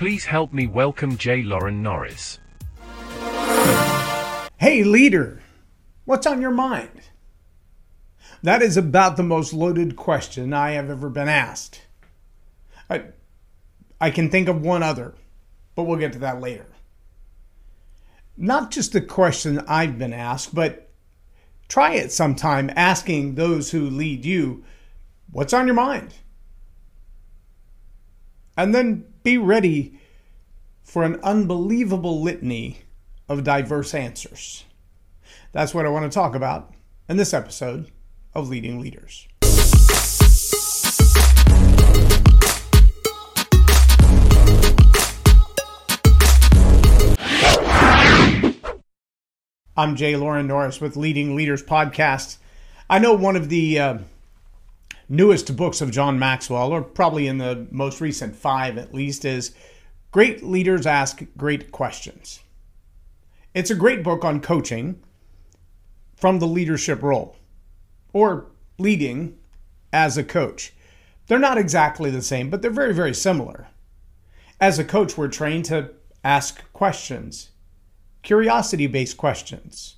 Please help me welcome J. Loren Norris. Hey, leader, what's on your mind? That is about the most loaded question I have ever been asked. I, I can think of one other, but we'll get to that later. Not just the question I've been asked, but try it sometime asking those who lead you, What's on your mind? And then be ready for an unbelievable litany of diverse answers. That's what I want to talk about in this episode of Leading Leaders. I'm J Loren Norris with Leading Leaders Podcast. I know one of the uh, newest books of John Maxwell, or probably in the most recent five at least, is Great Leaders Ask Great Questions. It's a great book on coaching from the leadership role or leading as a coach. They're not exactly the same, but they're very, very similar. As a coach, we're trained to ask questions, curiosity based questions.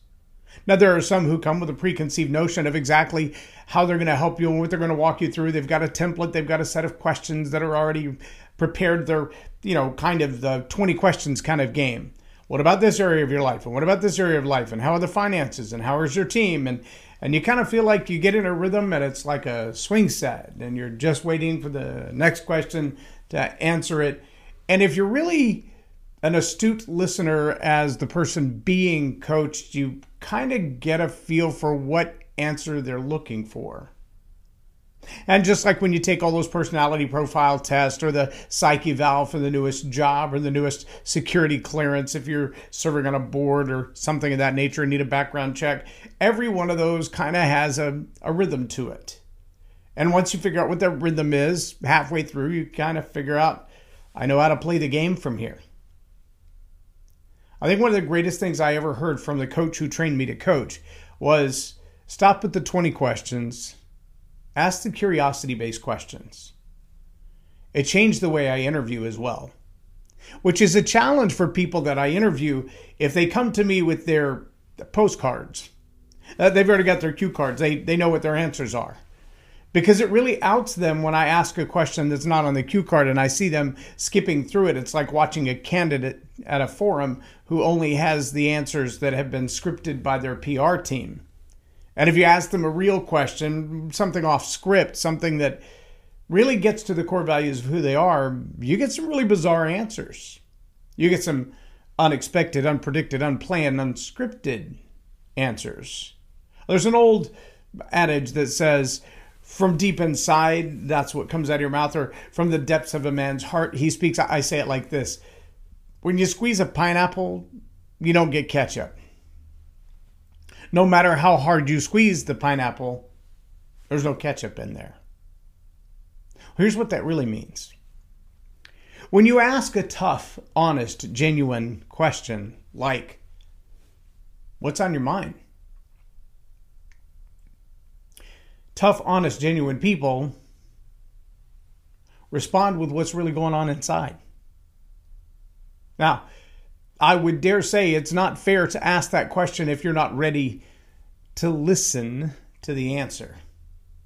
Now, there are some who come with a preconceived notion of exactly how they're going to help you and what they're going to walk you through. They've got a template, they've got a set of questions that are already prepared. They're, you know, kind of the 20 questions kind of game. What about this area of your life? And what about this area of life? And how are the finances? And how is your team? And and you kind of feel like you get in a rhythm and it's like a swing set and you're just waiting for the next question to answer it. And if you're really an astute listener as the person being coached, you kind of get a feel for what answer they're looking for. And just like when you take all those personality profile tests or the psych eval for the newest job or the newest security clearance, if you're serving on a board or something of that nature and need a background check, every one of those kind of has a, a rhythm to it. And once you figure out what that rhythm is, halfway through, you kind of figure out, I know how to play the game from here. I think one of the greatest things I ever heard from the coach who trained me to coach was stop with the 20 questions Ask the curiosity based questions. It changed the way I interview as well, which is a challenge for people that I interview if they come to me with their postcards. Uh, they've already got their cue cards, they, they know what their answers are. Because it really outs them when I ask a question that's not on the cue card and I see them skipping through it. It's like watching a candidate at a forum who only has the answers that have been scripted by their PR team. And if you ask them a real question, something off script, something that really gets to the core values of who they are, you get some really bizarre answers. You get some unexpected, unpredicted, unplanned, unscripted answers. There's an old adage that says, from deep inside, that's what comes out of your mouth, or from the depths of a man's heart, he speaks. I say it like this When you squeeze a pineapple, you don't get ketchup no matter how hard you squeeze the pineapple, there's no ketchup in there. Here's what that really means. When you ask a tough, honest, genuine question like, What's on your mind? Tough, honest, genuine people respond with what's really going on inside. Now, I would dare say it's not fair to ask that question if you're not ready to listen to the answer.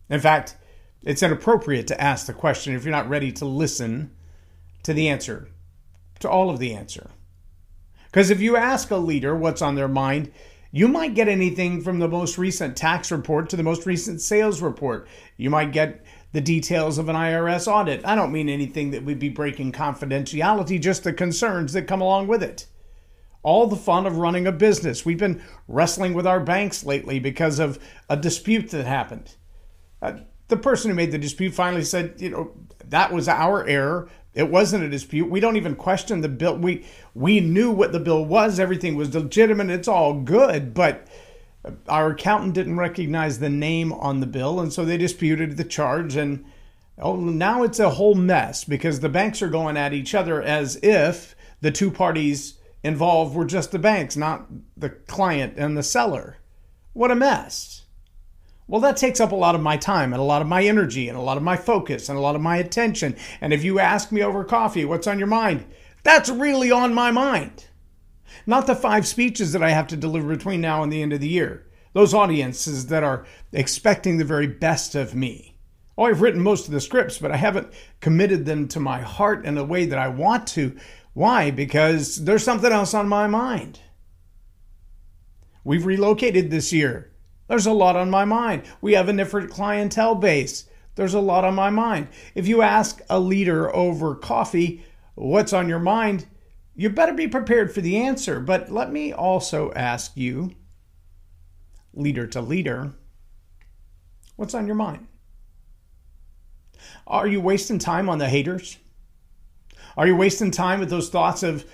In fact, it's inappropriate to ask the question if you're not ready to listen to the answer, to all of the answer. Because if you ask a leader what's on their mind, you might get anything from the most recent tax report to the most recent sales report. You might get the details of an IRS audit. I don't mean anything that would be breaking confidentiality, just the concerns that come along with it all the fun of running a business. We've been wrestling with our banks lately because of a dispute that happened. Uh, the person who made the dispute finally said, you know, that was our error. It wasn't a dispute. We don't even question the bill. We we knew what the bill was. Everything was legitimate. It's all good, but our accountant didn't recognize the name on the bill, and so they disputed the charge. And oh, now it's a whole mess because the banks are going at each other as if the two parties involved were just the banks, not the client and the seller. What a mess. Well, that takes up a lot of my time and a lot of my energy and a lot of my focus and a lot of my attention. And if you ask me over coffee, what's on your mind? That's really on my mind. Not the five speeches that I have to deliver between now and the end of the year. Those audiences that are expecting the very best of me. Oh, I've written most of the scripts, but I haven't committed them to my heart in a way that I want to. Why? Because there's something else on my mind. We've relocated this year. There's a lot on my mind. We have a different clientele base. There's a lot on my mind. If you ask a leader over coffee, what's on your mind? You better be prepared for the answer. But let me also ask you, leader to leader, what's on your mind? Are you wasting time on the haters? Are you wasting time with those thoughts of,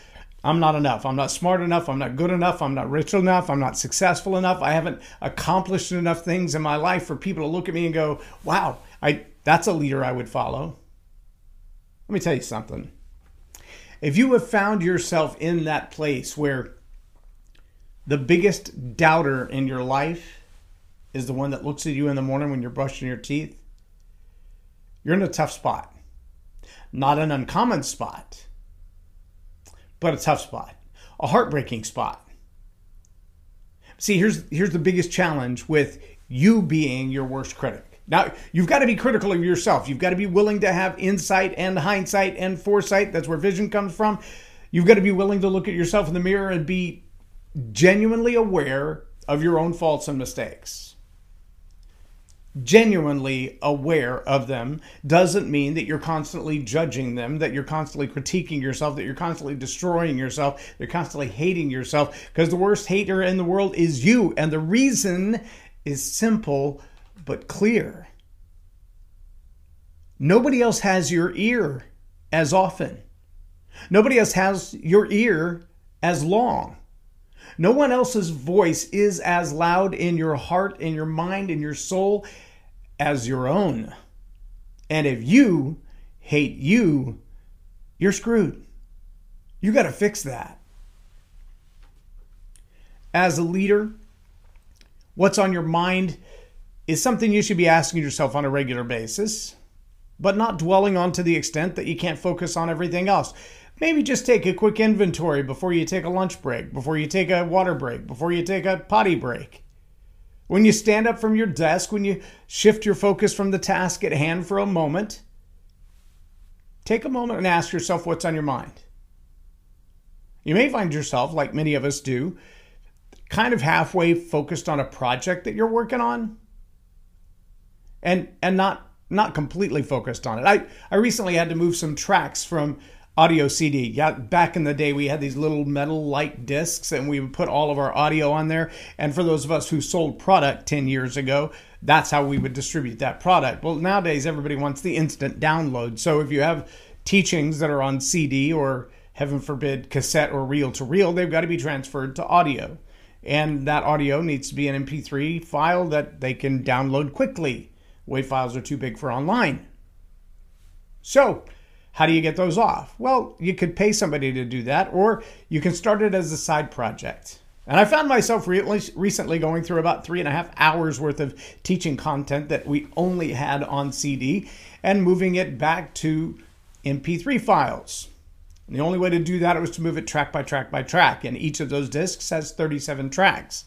I'm not enough. I'm not smart enough. I'm not good enough. I'm not rich enough. I'm not successful enough. I haven't accomplished enough things in my life for people to look at me and go, wow, I, that's a leader I would follow. Let me tell you something. If you have found yourself in that place where the biggest doubter in your life is the one that looks at you in the morning when you're brushing your teeth, you're in a tough spot. Not an uncommon spot but a tough spot, a heartbreaking spot. See, here's here's the biggest challenge with you being your worst critic. Now, you've got to be critical of yourself. You've got to be willing to have insight and hindsight and foresight. That's where vision comes from. You've got to be willing to look at yourself in the mirror and be genuinely aware of your own faults and mistakes genuinely aware of them doesn't mean that you're constantly judging them, that you're constantly critiquing yourself, that you're constantly destroying yourself, you're constantly hating yourself, because the worst hater in the world is you. And the reason is simple but clear. Nobody else has your ear as often. Nobody else has your ear as long. No one else's voice is as loud in your heart, in your mind, in your soul as your own. And if you hate you, you're screwed. You got to fix that. As a leader, what's on your mind is something you should be asking yourself on a regular basis, but not dwelling on to the extent that you can't focus on everything else. Maybe just take a quick inventory before you take a lunch break, before you take a water break, before you take a potty break. When you stand up from your desk, when you shift your focus from the task at hand for a moment, take a moment and ask yourself what's on your mind. You may find yourself, like many of us do, kind of halfway focused on a project that you're working on and and not not completely focused on it. I, I recently had to move some tracks from audio CD. Yeah, back in the day, we had these little metal light discs, and we would put all of our audio on there. And for those of us who sold product 10 years ago, that's how we would distribute that product. Well, nowadays, everybody wants the instant download. So if you have teachings that are on CD or, heaven forbid, cassette or reel to reel, they've got to be transferred to audio. And that audio needs to be an MP3 file that they can download quickly. WAV files are too big for online. So, how do you get those off? Well, you could pay somebody to do that, or you can start it as a side project. And I found myself recently going through about three and a half hours worth of teaching content that we only had on CD and moving it back to MP3 files. And the only way to do that was to move it track by track by track, and each of those discs has 37 tracks.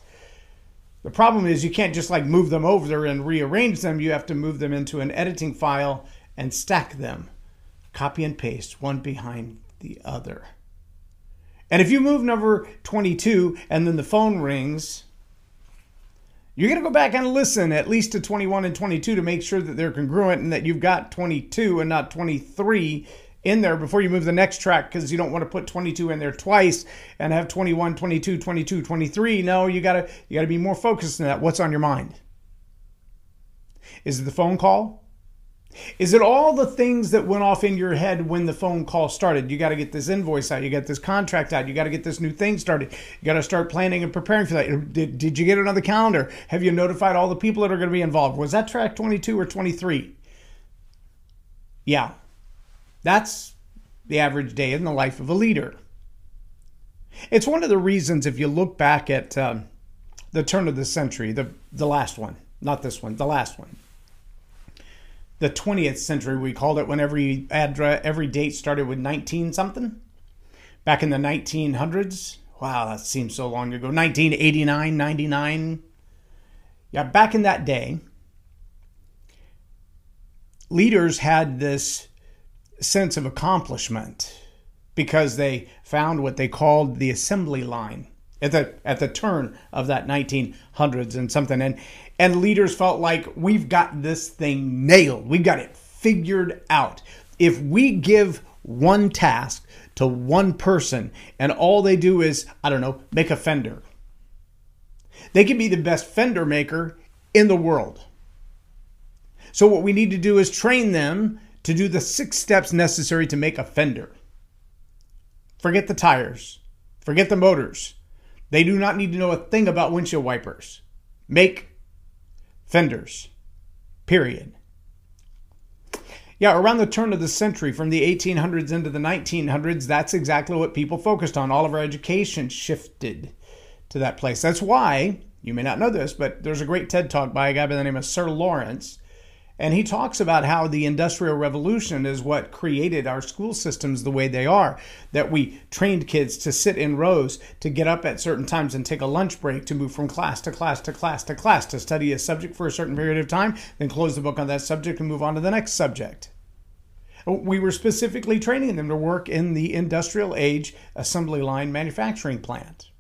The problem is you can't just like move them over and rearrange them. You have to move them into an editing file and stack them copy and paste one behind the other. And if you move number 22 and then the phone rings, you're going to go back and listen at least to 21 and 22 to make sure that they're congruent and that you've got 22 and not 23 in there before you move the next track because you don't want to put 22 in there twice and have 21 22 22 23 no you got to you got to be more focused on that. What's on your mind? Is it the phone call is it all the things that went off in your head when the phone call started? You got to get this invoice out. You got this contract out. You got to get this new thing started. You got to start planning and preparing for that. Did, did you get it on the calendar? Have you notified all the people that are going to be involved? Was that track 22 or 23? Yeah. That's the average day in the life of a leader. It's one of the reasons, if you look back at um, the turn of the century, the, the last one, not this one, the last one the 20th century we called it when every address every date started with 19 something back in the 1900s. Wow, that seems so long ago. 1989, 99. Yeah, back in that day, leaders had this sense of accomplishment because they found what they called the assembly line at the at the turn of that 1900s and something. And and leaders felt like we've got this thing nailed. We've got it figured out. If we give one task to one person and all they do is i don't know make a fender they can be the best fender maker in the world. So what we need to do is train them to do the six steps necessary to make a fender. Forget the tires. Forget the motors they do not need to know a thing about windshield wipers. Make fenders. Period. Yeah, around the turn of the century, from the 1800s into the 1900s, that's exactly what people focused on. All of our education shifted to that place. That's why, you may not know this, but there's a great TED talk by a guy by the name of Sir Lawrence and he talks about how the Industrial Revolution is what created our school systems the way they are. That we trained kids to sit in rows, to get up at certain times and take a lunch break, to move from class to class to class to class, to study a subject for a certain period of time, then close the book on that subject and move on to the next subject. We were specifically training them to work in the industrial age assembly line manufacturing plant.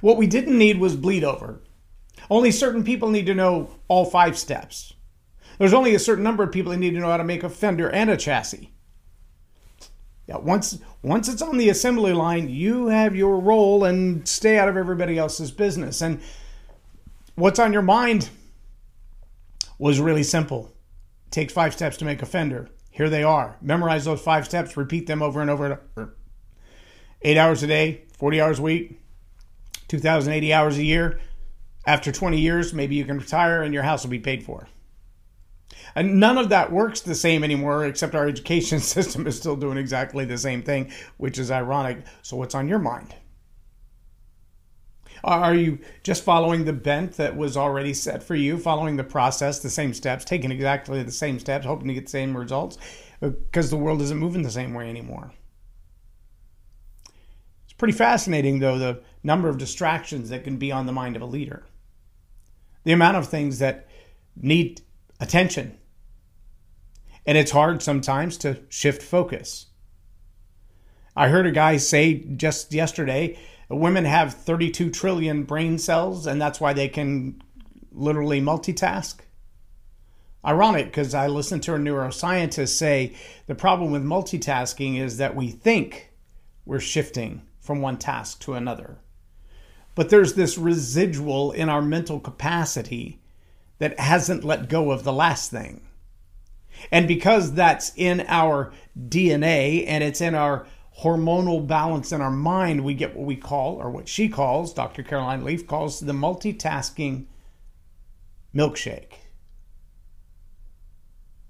What we didn't need was bleed over. Only certain people need to know all five steps. There's only a certain number of people that need to know how to make a fender and a chassis. Yeah, once once it's on the assembly line, you have your role and stay out of everybody else's business. And what's on your mind was really simple. It takes five steps to make a fender. Here they are. Memorize those five steps, repeat them over and over. Eight hours a day, 40 hours a week, 2,080 hours a year. After 20 years, maybe you can retire and your house will be paid for. And none of that works the same anymore, except our education system is still doing exactly the same thing, which is ironic. So, what's on your mind? Are you just following the bent that was already set for you, following the process, the same steps, taking exactly the same steps, hoping to get the same results? Uh, because the world isn't moving the same way anymore. It's pretty fascinating, though, the number of distractions that can be on the mind of a leader. The amount of things that need attention and it's hard sometimes to shift focus. I heard a guy say just yesterday women have 32 trillion brain cells, and that's why they can literally multitask. Ironic because I listened to a neuroscientist say the problem with multitasking is that we think we're shifting from one task to another. But there's this residual in our mental capacity that hasn't let go of the last thing. And because that's in our DNA and it's in our hormonal balance in our mind, we get what we call, or what she calls, Dr. Caroline Leaf calls the multitasking milkshake.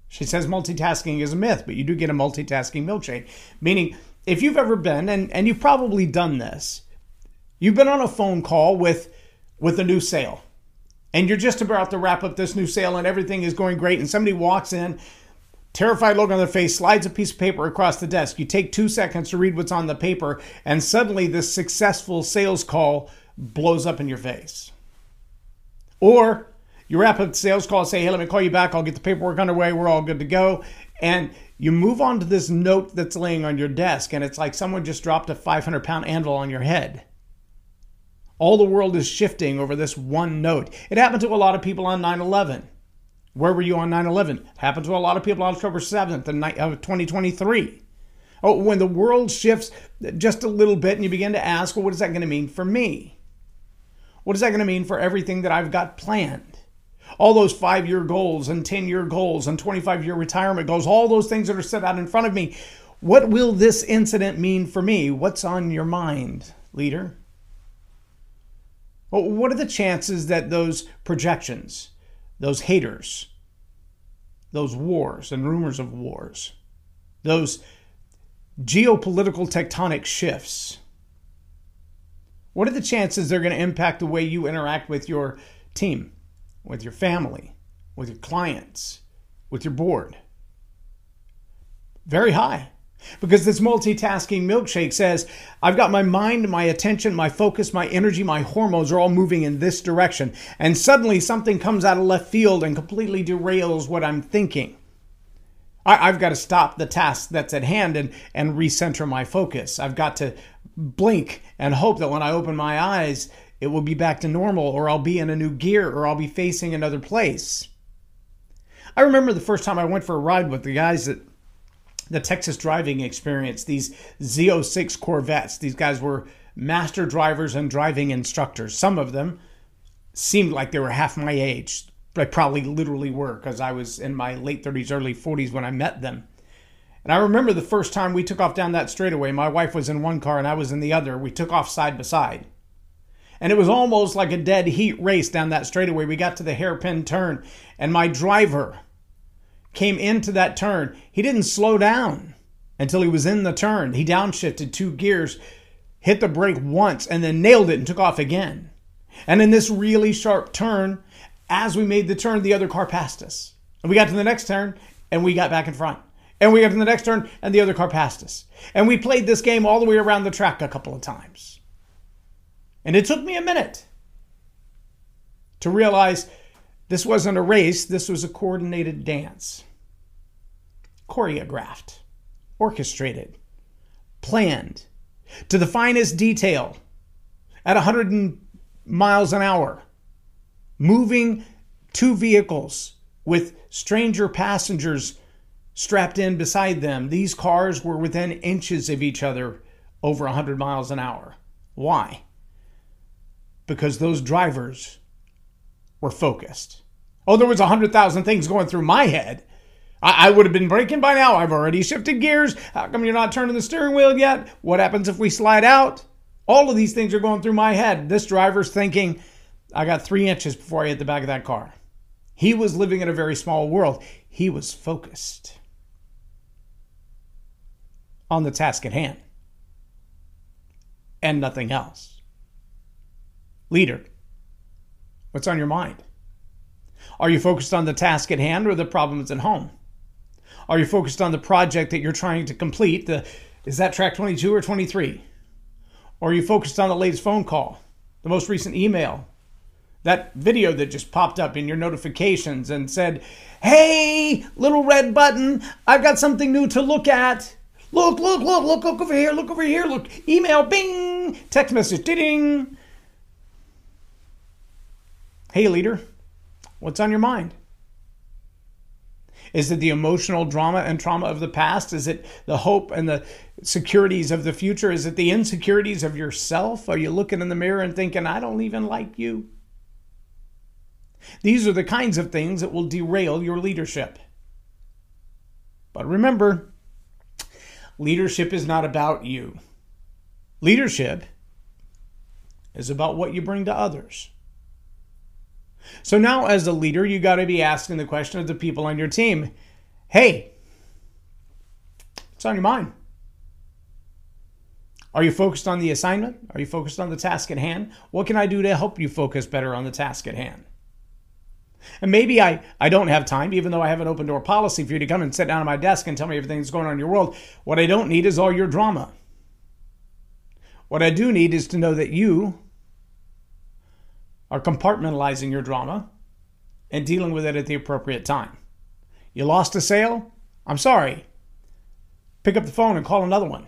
She says multitasking is a myth, but you do get a multitasking milkshake. Meaning, if you've ever been, and, and you've probably done this, you've been on a phone call with, with a new sale, and you're just about to wrap up this new sale, and everything is going great, and somebody walks in Terrified look on their face, slides a piece of paper across the desk. You take two seconds to read what's on the paper, and suddenly this successful sales call blows up in your face. Or you wrap up the sales call, say, hey, let me call you back. I'll get the paperwork underway. We're all good to go. And you move on to this note that's laying on your desk, and it's like someone just dropped a 500 pound anvil on your head. All the world is shifting over this one note. It happened to a lot of people on 9 11. Where were you on 9 11? Happened to a lot of people on October 7th of uh, 2023. Oh, when the world shifts just a little bit and you begin to ask, well, what is that going to mean for me? What is that going to mean for everything that I've got planned? All those five year goals and 10 year goals and 25 year retirement goals, all those things that are set out in front of me. What will this incident mean for me? What's on your mind, leader? What are the chances that those projections, those haters, those wars and rumors of wars, those geopolitical tectonic shifts, what are the chances they're going to impact the way you interact with your team, with your family, with your clients, with your board? Very high. Because this multitasking milkshake says, I've got my mind, my attention, my focus, my energy, my hormones are all moving in this direction. And suddenly something comes out of left field and completely derails what I'm thinking. I, have got to stop the task that's at hand and, and recenter my focus. I've got to blink and hope that when I open my eyes, it will be back to normal, or I'll be in a new gear, or I'll be facing another place. I remember the first time I went for a ride with the guys that the Texas driving experience, these Z06 Corvettes. These guys were master drivers and driving instructors. Some of them seemed like they were half my age. They probably literally were because I was in my late 30s, early 40s when I met them. And I remember the first time we took off down that straightaway. My wife was in one car and I was in the other. We took off side by side. And it was almost like a dead heat race down that straightaway. We got to the hairpin turn, and my driver came into that turn. He didn't slow down until he was in the turn. He downshifted two gears, hit the brake once, and then nailed it and took off again. And in this really sharp turn, as we made the turn, the other car passed us. And we got to the next turn, and we got back in front. And we got to the next turn, and the other car passed us. And we played this game all the way around the track a couple of times. And it took me a minute to realize this wasn't a race, this was a coordinated dance. Choreographed, orchestrated, planned to the finest detail at 100 miles an hour, moving two vehicles with stranger passengers strapped in beside them. These cars were within inches of each other over 100 miles an hour. Why? Because those drivers were focused. Oh, there was a hundred thousand things going through my head. I, I would have been braking by now. I've already shifted gears. How come you're not turning the steering wheel yet? What happens if we slide out? All of these things are going through my head. This driver's thinking, I got three inches before I hit the back of that car. He was living in a very small world. He was focused on the task at hand and nothing else. Leader, what's on your mind? Are you focused on the task at hand or the problems at home? Are you focused on the project that you're trying to complete? The, is that track 22 or 23? Or are you focused on the latest phone call, the most recent email, that video that just popped up in your notifications and said, Hey, little red button, I've got something new to look at. Look, look, look, look, look over here, look over here, look. Email, bing, text message, ding. Hey, leader, What's on your mind? Is it the emotional drama and trauma of the past? Is it the hope and the securities of the future? Is it the insecurities of yourself? Are you looking in the mirror and thinking, I don't even like you? These are the kinds of things that will derail your leadership. But remember, leadership is not about you. Leadership is about what you bring to others. So now, as a leader, you got to be asking the question of the people on your team hey, what's on your mind? Are you focused on the assignment? Are you focused on the task at hand? What can I do to help you focus better on the task at hand? And maybe I, I don't have time, even though I have an open door policy for you to come and sit down at my desk and tell me everything that's going on in your world. What I don't need is all your drama. What I do need is to know that you are compartmentalizing your drama and dealing with it at the appropriate time. You lost a sale? I'm sorry. Pick up the phone and call another one.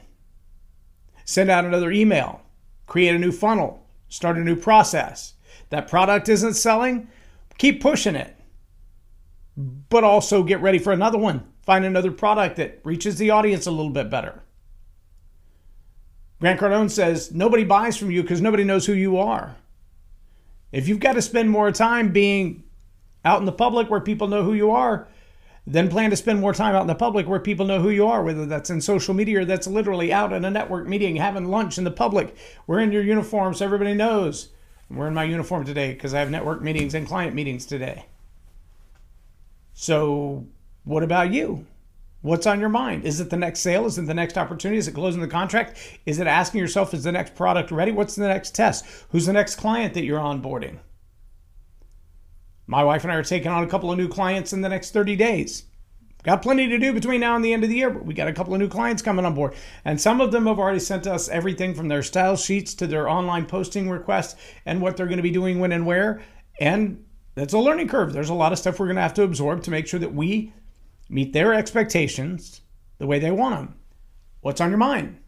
Send out another email. Create a new funnel. Start a new process. That product isn't selling? Keep pushing it. But also get ready for another one. Find another product that reaches the audience a little bit better. Grant Cardone says nobody buys from you because nobody knows who you are. If you've got to spend more time being out in the public where people know who you are, then plan to spend more time out in the public where people know who you are, whether that's in social media or that's literally out in a network meeting, having lunch in the public. We're in your uniform so everybody knows. We're in my uniform today because I have network meetings and client meetings today. So, what about you? What's on your mind? Is it the next sale? Is it the next opportunity? Is it closing the contract? Is it asking yourself, is the next product ready? What's the next test? Who's the next client that you're onboarding? My wife and I are taking on a couple of new clients in the next 30 days. Got plenty to do between now and the end of the year, but we got a couple of new clients coming on board. And some of them have already sent us everything from their style sheets to their online posting requests and what they're going to be doing when and where. And that's a learning curve. There's a lot of stuff we're going to have to absorb to make sure that we meet their expectations the way they want them. What's on your mind?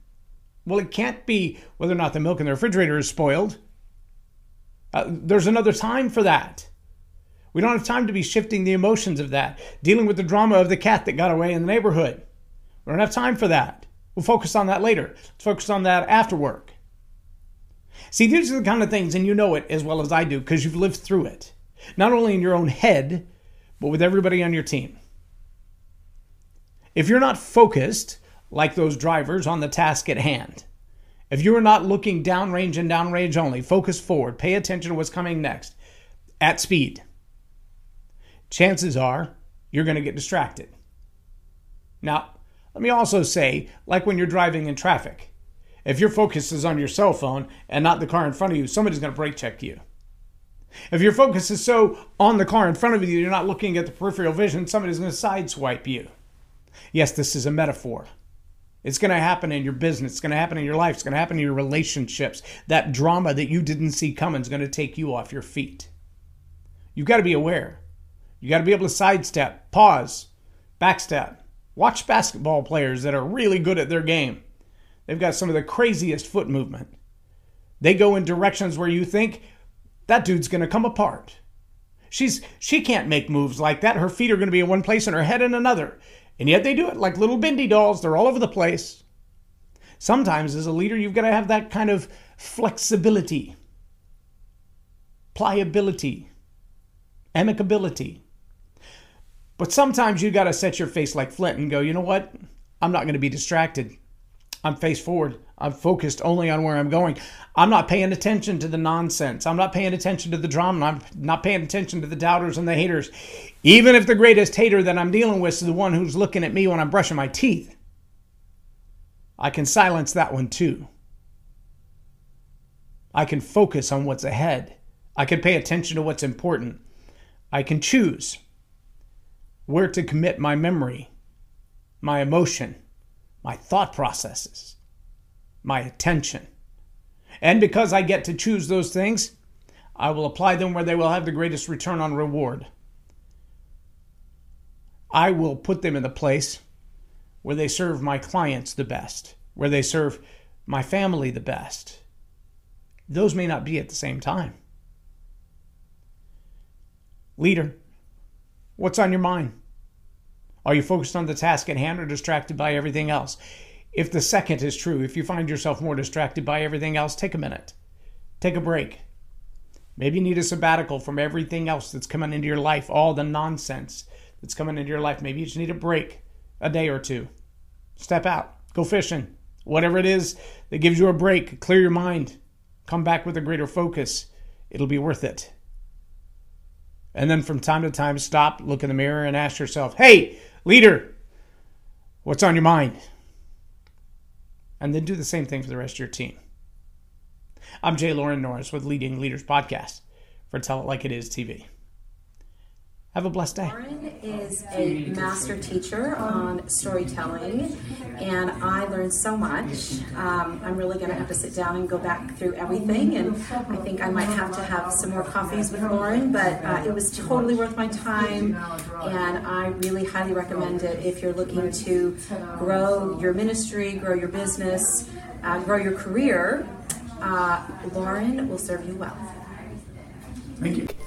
Well, it can't be whether or not the milk in the refrigerator is spoiled. Uh, there's another time for that. We don't have time to be shifting the emotions of that, dealing with the drama of the cat that got away in the neighborhood. We don't have time for that. We'll focus on that later. Let's focus on that after work. See, these are the kind of things, and you know it as well as I do because you've lived through it, not only in your own head, but with everybody on your team. If you're not focused, like those drivers, on the task at hand, if you are not looking downrange and downrange only, focus forward, pay attention to what's coming next at speed, chances are you're going to get distracted. Now, let me also say, like when you're driving in traffic, if your focus is on your cell phone and not the car in front of you, somebody's going to brake check you. If your focus is so on the car in front of you, you're not looking at the peripheral vision, somebody's going to sideswipe you. Yes, this is a metaphor. It's going to happen in your business. It's going to happen in your life. It's going to happen in your relationships. That drama that you didn't see coming is going to take you off your feet. You've got to be aware. You've got to be able to sidestep, pause, backstep. Watch basketball players that are really good at their game. They've got some of the craziest foot movement. They go in directions where you think that dude's going to come apart. She's she can't make moves like that. Her feet are going to be in one place and her head in another. And yet they do it like little bendy dolls. They're all over the place. Sometimes, as a leader, you've got to have that kind of flexibility, pliability, amicability. But sometimes you've got to set your face like flint and go, you know what? I'm not going to be distracted. I'm face forward. I'm focused only on where I'm going. I'm not paying attention to the nonsense. I'm not paying attention to the drama. I'm not paying attention to the doubters and the haters. Even if the greatest hater that I'm dealing with is the one who's looking at me when I'm brushing my teeth, I can silence that one too. I can focus on what's ahead. I can pay attention to what's important. I can choose where to commit my memory, my emotion my thought processes, my attention. And because I get to choose those things, I will apply them where they will have the greatest return on reward. I will put them in the place where they serve my clients the best, where they serve my family the best. Those may not be at the same time. Leader, what's on your mind? Are you focused on the task at hand or distracted by everything else? If the second is true, if you find yourself more distracted by everything else, take a minute. Take a break. Maybe you need a sabbatical from everything else that's coming into your life, all the nonsense that's coming into your life. Maybe you just need a break, a day or two. Step out, go fishing, whatever it is that gives you a break, clear your mind, come back with a greater focus. It'll be worth it. And then from time to time, stop, look in the mirror, and ask yourself, hey, Leader, what's on your mind? And then do the same thing for the rest of your team. I'm J Loren Norris with Leading Leaders Podcast for Tell It Like It Is TV. Have a blessed day. Loren is a master teacher on storytelling, and I learned so much. Um, I'm really going to have to sit down and go back through everything, and I think I might have to have some more coffees with Loren, but uh, it was totally worth my time, and I really highly recommend it if you're looking to grow your ministry, grow your business, uh, grow your career. Uh, Loren will serve you well. Thank you.